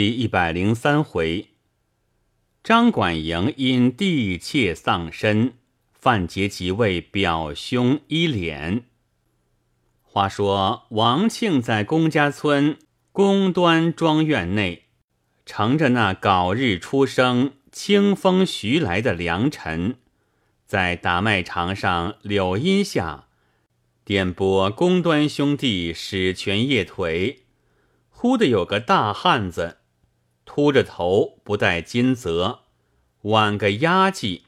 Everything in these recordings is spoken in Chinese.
第一百零三回，张管营因弟妾丧身，范杰即为表兄依脸。话说王庆在公家村公端庄院内，乘着那槁日初升、清风徐来的良辰，在打麦场上柳荫下，点拨公端兄弟使拳夜腿，忽的有个大汉子。秃着头，不戴金泽，挽个压髻，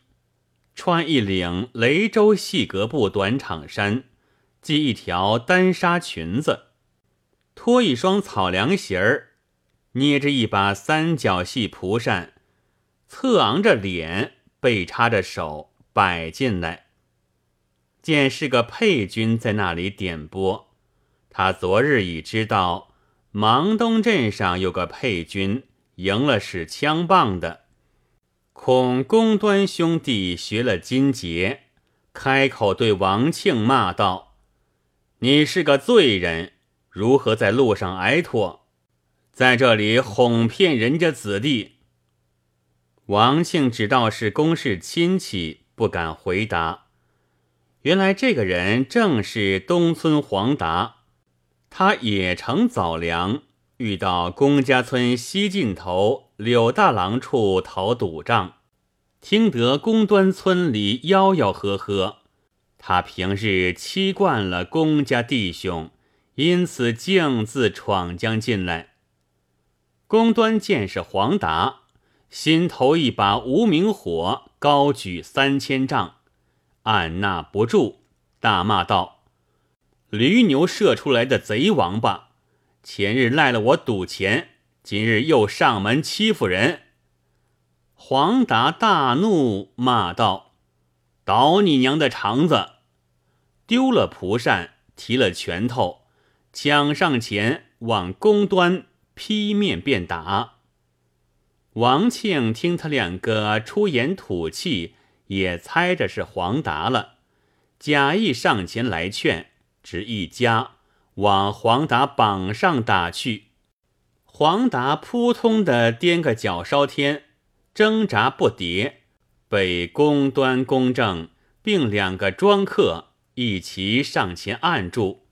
穿一领雷州细格布短长衫，系一条单纱裙子，脱一双草凉鞋儿，捏着一把三角细蒲扇，侧昂着脸，背插着手摆进来。见是个配军在那里点拨，他昨日已知道芒东镇上有个配军。赢了使枪棒的，恐公端兄弟学了金节，开口对王庆骂道：“你是个罪人，如何在路上挨拖，在这里哄骗人家子弟？”王庆只道是公事亲戚，不敢回答。原来这个人正是东村黄达，他也乘早粮。遇到公家村西尽头柳大郎处讨赌账，听得公端村里吆吆喝喝，他平日欺惯了公家弟兄，因此径自闯将进来。公端见是黄达，心头一把无名火高举三千丈，按捺不住，大骂道：“驴牛射出来的贼王八！”前日赖了我赌钱，今日又上门欺负人。黄达大怒，骂道：“倒你娘的肠子！”丢了蒲扇，提了拳头，抢上前往公端劈面便打。王庆听他两个出言吐气，也猜着是黄达了，假意上前来劝，只一夹。往黄达膀上打去，黄达扑通的颠个脚烧天，挣扎不迭，被公端、公正并两个庄客一齐上前按住，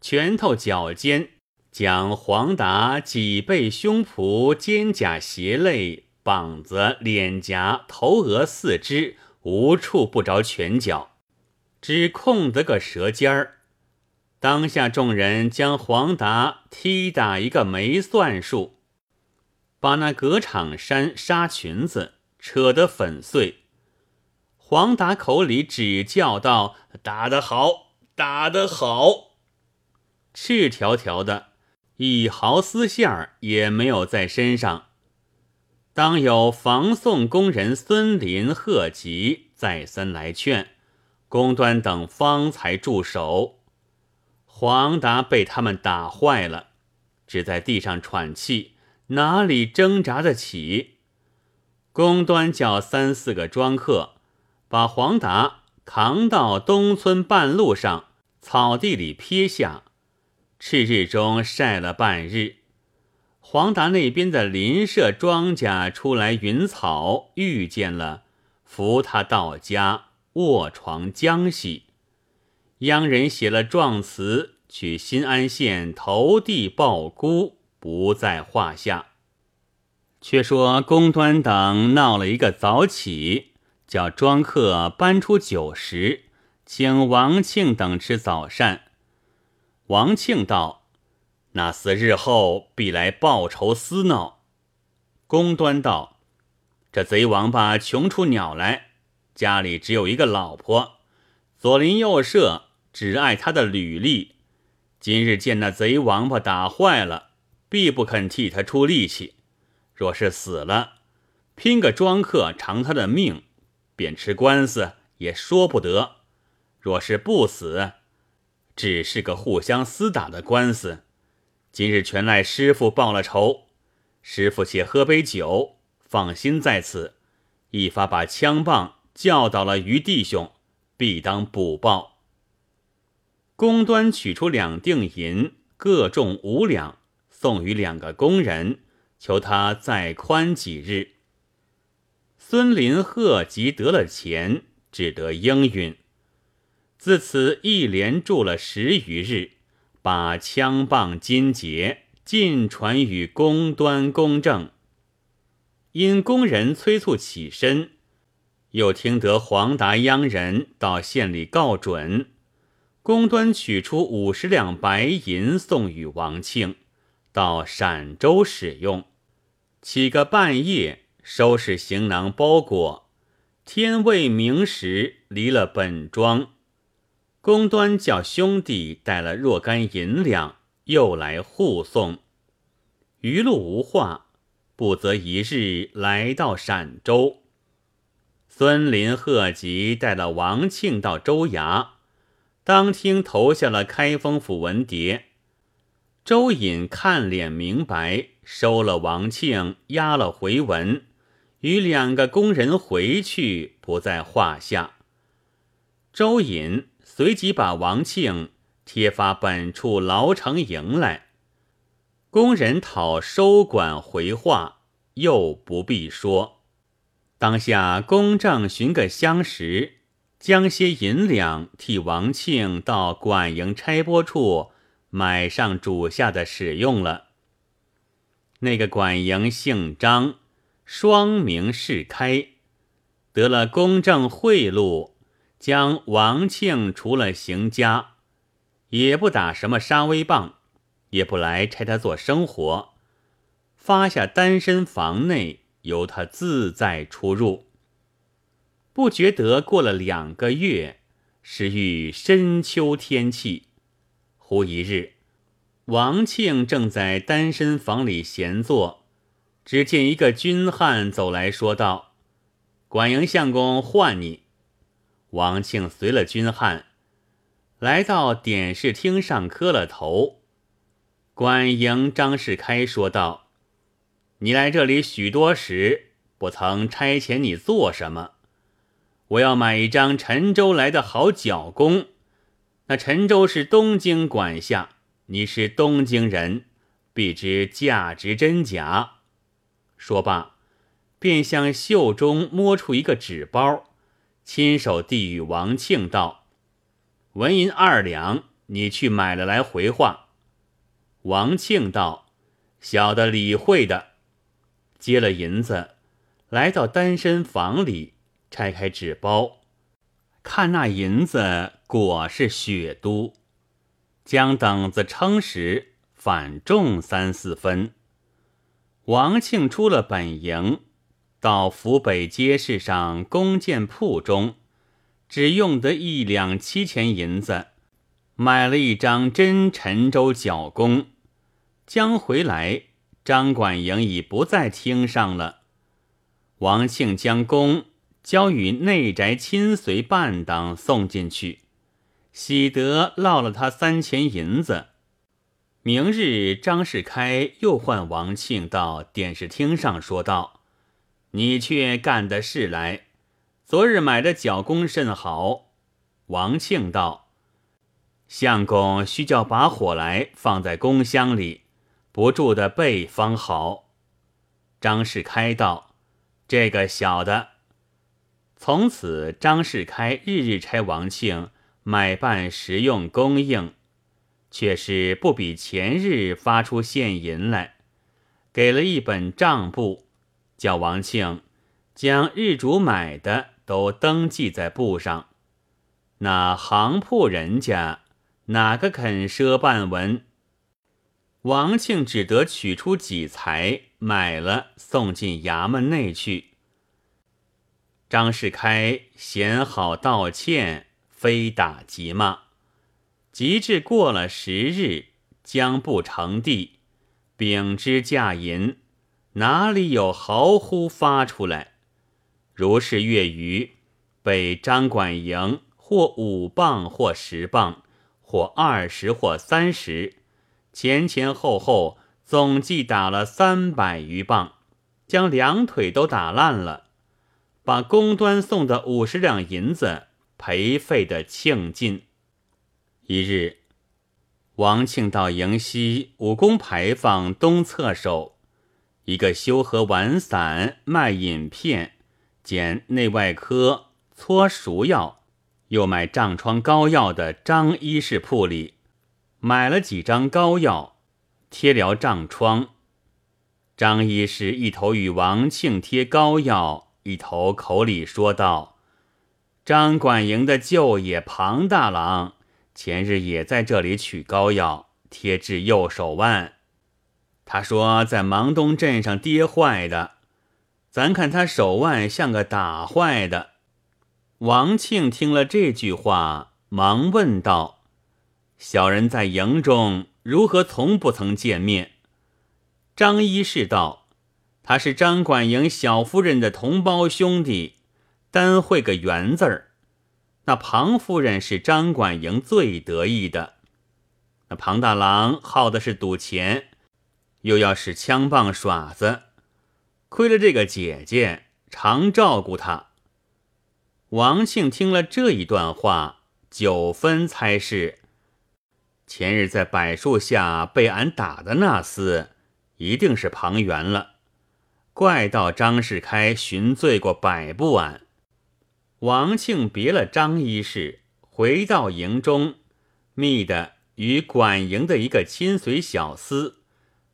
拳头脚尖将黄达脊背、胸脯、肩胛、鞋肋、膀子、脸颊、头额、四肢无处不着拳脚，只空得个舌尖儿。当下众人将黄达踢打一个没算数，把那革场衫纱裙子扯得粉碎。黄达口里只叫道：“打得好，打得好！”赤条条的，一毫丝线儿也没有在身上。当有防送工人孙林、贺吉再三来劝，公端等方才住手。黄达被他们打坏了，只在地上喘气，哪里挣扎得起？公端叫三四个庄客把黄达扛到东村半路上草地里撇下，赤日中晒了半日。黄达那边的邻舍庄稼出来云草，遇见了，扶他到家卧床将息。央人写了状词，去新安县投递报孤，不在话下。却说公端等闹了一个早起，叫庄客搬出酒食，请王庆等吃早膳。王庆道：“那厮日后必来报仇私闹。”公端道：“这贼王八穷出鸟来，家里只有一个老婆，左邻右舍。”只爱他的履历，今日见那贼王八打坏了，必不肯替他出力气。若是死了，拼个庄客偿他的命，便吃官司也说不得；若是不死，只是个互相厮打的官司。今日全赖师傅报了仇，师傅且喝杯酒，放心在此，一发把枪棒教导了于弟兄，必当补报。公端取出两锭银，各重五两，送与两个工人，求他再宽几日。孙林鹤即得了钱，只得应允。自此一连住了十余日，把枪棒金节尽传与公端、公正。因工人催促起身，又听得黄达央人到县里告准，公端取出五十两白银送与王庆，到陕州使用。起个半夜，收拾行囊包裹，天未明时离了本庄。公端叫兄弟带了若干银两，又来护送。余路无话。不则一日来到陕州，孙林贺吉带了王庆到州衙，当厅投下了开封府文牒。周隐看脸明白，收了王庆，押了回文，与两个工人回去不在话下。周隐随即把王庆贴发本处牢城营来。工人讨收管回话，又不必说。当下公正寻个相识，将些银两替王庆到管营差拨处买上主下的使用了。那个管营姓张，双名世开，得了公正贿赂，将王庆除了行家，也不打什么杀威棒。也不来差他做生活，发下单身房内，由他自在出入。不觉得过了两个月，是遇深秋天气。忽一日，王庆正在单身房里闲坐，只见一个军汉走来说道：“管营相公唤你。”王庆随了军汉，来到点视厅上磕了头。管营张世开说道：“你来这里许多时，不曾差遣你做什么？我要买一张陈州来的好脚弓。那陈州是东京管辖，你是东京人，必知价值真假。”说罢，便向袖中摸出一个纸包，亲手递与王庆道：“纹银二两，你去买了来回话。”王庆道：“小的理会的。”接了银子，来到单身房里，拆开纸包，看那银子果是血都，将等子称时，反重三四分。王庆出了本营，到府北街市上弓箭铺中，只用得一两七钱银子，买了一张真陈州角弓。将回来，张管营已不在厅上了。王庆将弓交与内宅亲随伴当送进去，喜得落了他三钱银子。明日张世开又唤王庆到电视厅上说道：“你却干的事来。昨日买的脚弓甚好。”王庆道：“相公需叫把火来放在弓箱里。”不住的背方好。张世开道：“这个小的。”从此，张世开日日差王庆买办实用供应，却是不比前日发出现银来。给了一本账簿，叫王庆将日主买的都登记在簿上。那行铺人家哪个肯赊半文？王庆只得取出几财买了，送进衙门内去。张世开嫌好道歉，非打即骂，及至过了十日，将不成地，秉之驾银，哪里有毫呼发出来？如是月余，被张管营或五磅，或十磅，或二十，或三十。前前后后总计打了三百余磅，将两腿都打烂了，把公端送的五十两银子赔费的庆尽。一日，王庆到营西武功牌坊东侧首，一个修和丸散卖饮片，兼内外科搓熟药，又卖胀疮膏药的张医士铺里，买了几张膏药，贴疗胀疮。张医师一头与王庆贴膏药，一头口里说道：“张管营的舅爷庞大郎前日也在这里取膏药，贴至右手腕。他说在芒东镇上跌坏的，咱看他手腕像个打坏的。”王庆听了这句话，忙问道：“小人在营中如何从不曾见面？”张医士道：“他是张管营小夫人的同胞兄弟，单会个圆字儿。那庞夫人是张管营最得意的。那庞大郎好的是赌钱，又要使枪棒耍子，亏了这个姐姐常照顾他。”王庆听了这一段话，九分猜是前日在柏树下被俺打的那厮。一定是庞元了，怪道张世开寻罪过百不晚。王庆别了张医师，回到营中，密的与管营的一个亲随小厮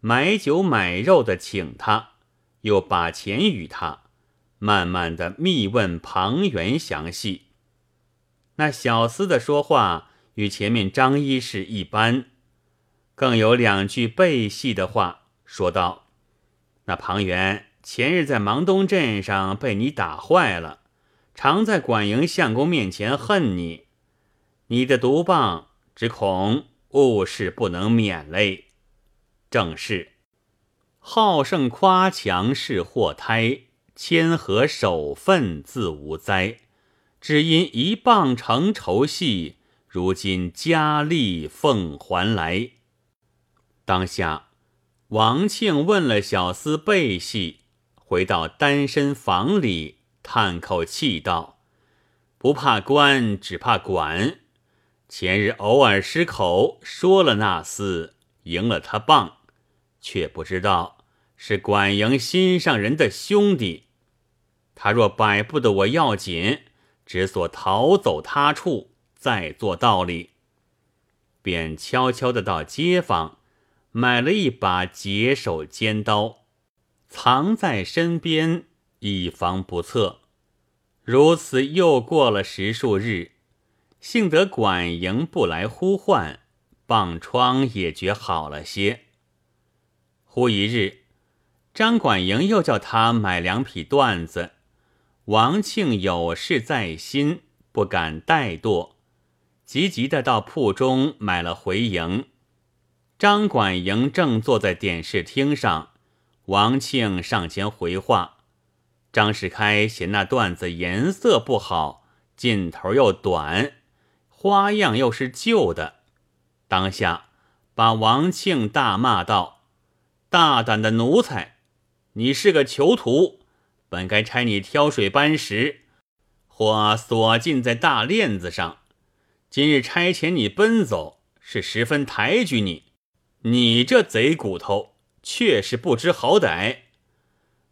买酒买肉的请他，又把钱与他，慢慢的密问庞元详细。那小厮的说话与前面张医师一般，更有两句背戏的话。说道：“那庞元前日在芒东镇上被你打坏了，常在管营相公面前恨你。你的毒棒只恐误事不能免嘞。正是好胜夸强是祸胎，谦和守分自无灾。只因一棒成仇戏，如今佳丽奉还来。当下。”王庆问了小厮背戏，回到单身房里，叹口气道：“不怕官，只怕管。前日偶尔失口，说了那厮，赢了他棒，却不知道是管营心上人的兄弟。他若摆不得我要紧，只所逃走他处，再做道理，便悄悄的到街坊。”买了一把解手尖刀，藏在身边，以防不测。如此又过了十数日，幸得管营不来呼唤，棒疮也觉好了些。忽一日，张管营又叫他买两匹缎子，王庆有事在心，不敢怠惰，急急的到铺中买了回营。张管营正坐在点视厅上，王庆上前回话。张世开嫌那缎子颜色不好，劲头又短，花样又是旧的，当下把王庆大骂道：“大胆的奴才，你是个囚徒，本该差你挑水搬石，或锁禁在大链子上。今日差遣你奔走，是十分抬举你。”你这贼骨头，却是不知好歹！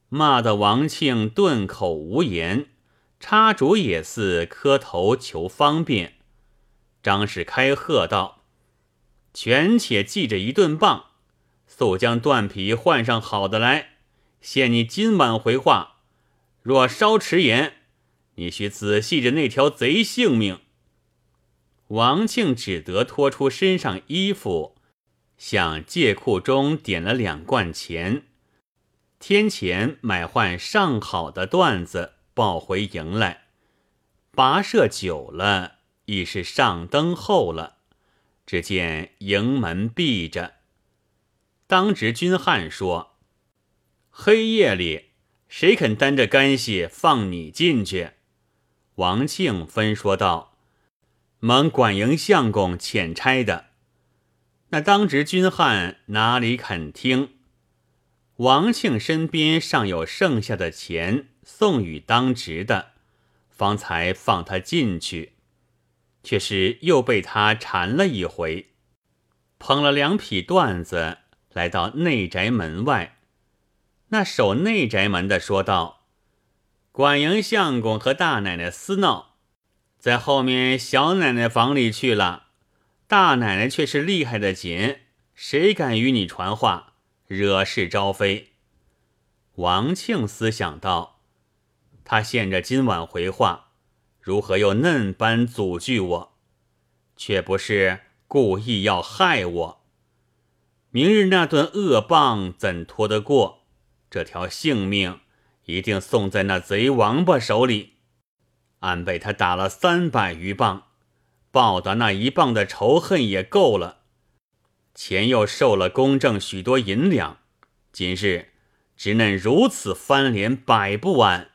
骂得王庆顿口无言，插主也似磕头求方便。张氏开喝道：“权且记着一顿棒，速将断皮换上好的来，限你今晚回话。若稍迟延，你须仔细着那条贼性命。”王庆只得脱出身上衣服。向借库中点了两贯钱，天钱买换上好的缎子，抱回营来。跋涉久了，已是上灯后了。只见营门闭着。当值军汉说：“黑夜里，谁肯担着干系放你进去？”王庆分说道：“蒙管营相公遣差的。”那当值军汉哪里肯听？王庆身边尚有剩下的钱送与当值的，方才放他进去，却是又被他缠了一回，捧了两匹缎子来到内宅门外，那守内宅门的说道：“管营相公和大奶奶私闹，在后面小奶奶房里去了。大奶奶却是厉害的紧，谁敢与你传话，惹事招非？”王庆思想道，他现着今晚回话，如何又嫩般阻拒我？却不是故意要害我。明日那顿恶棒怎拖得过？这条性命一定送在那贼王八手里。俺被他打了三百余棒，报答那一棒的仇恨也够了。前又受了公正许多银两，今日只嫩如此翻脸，百不完。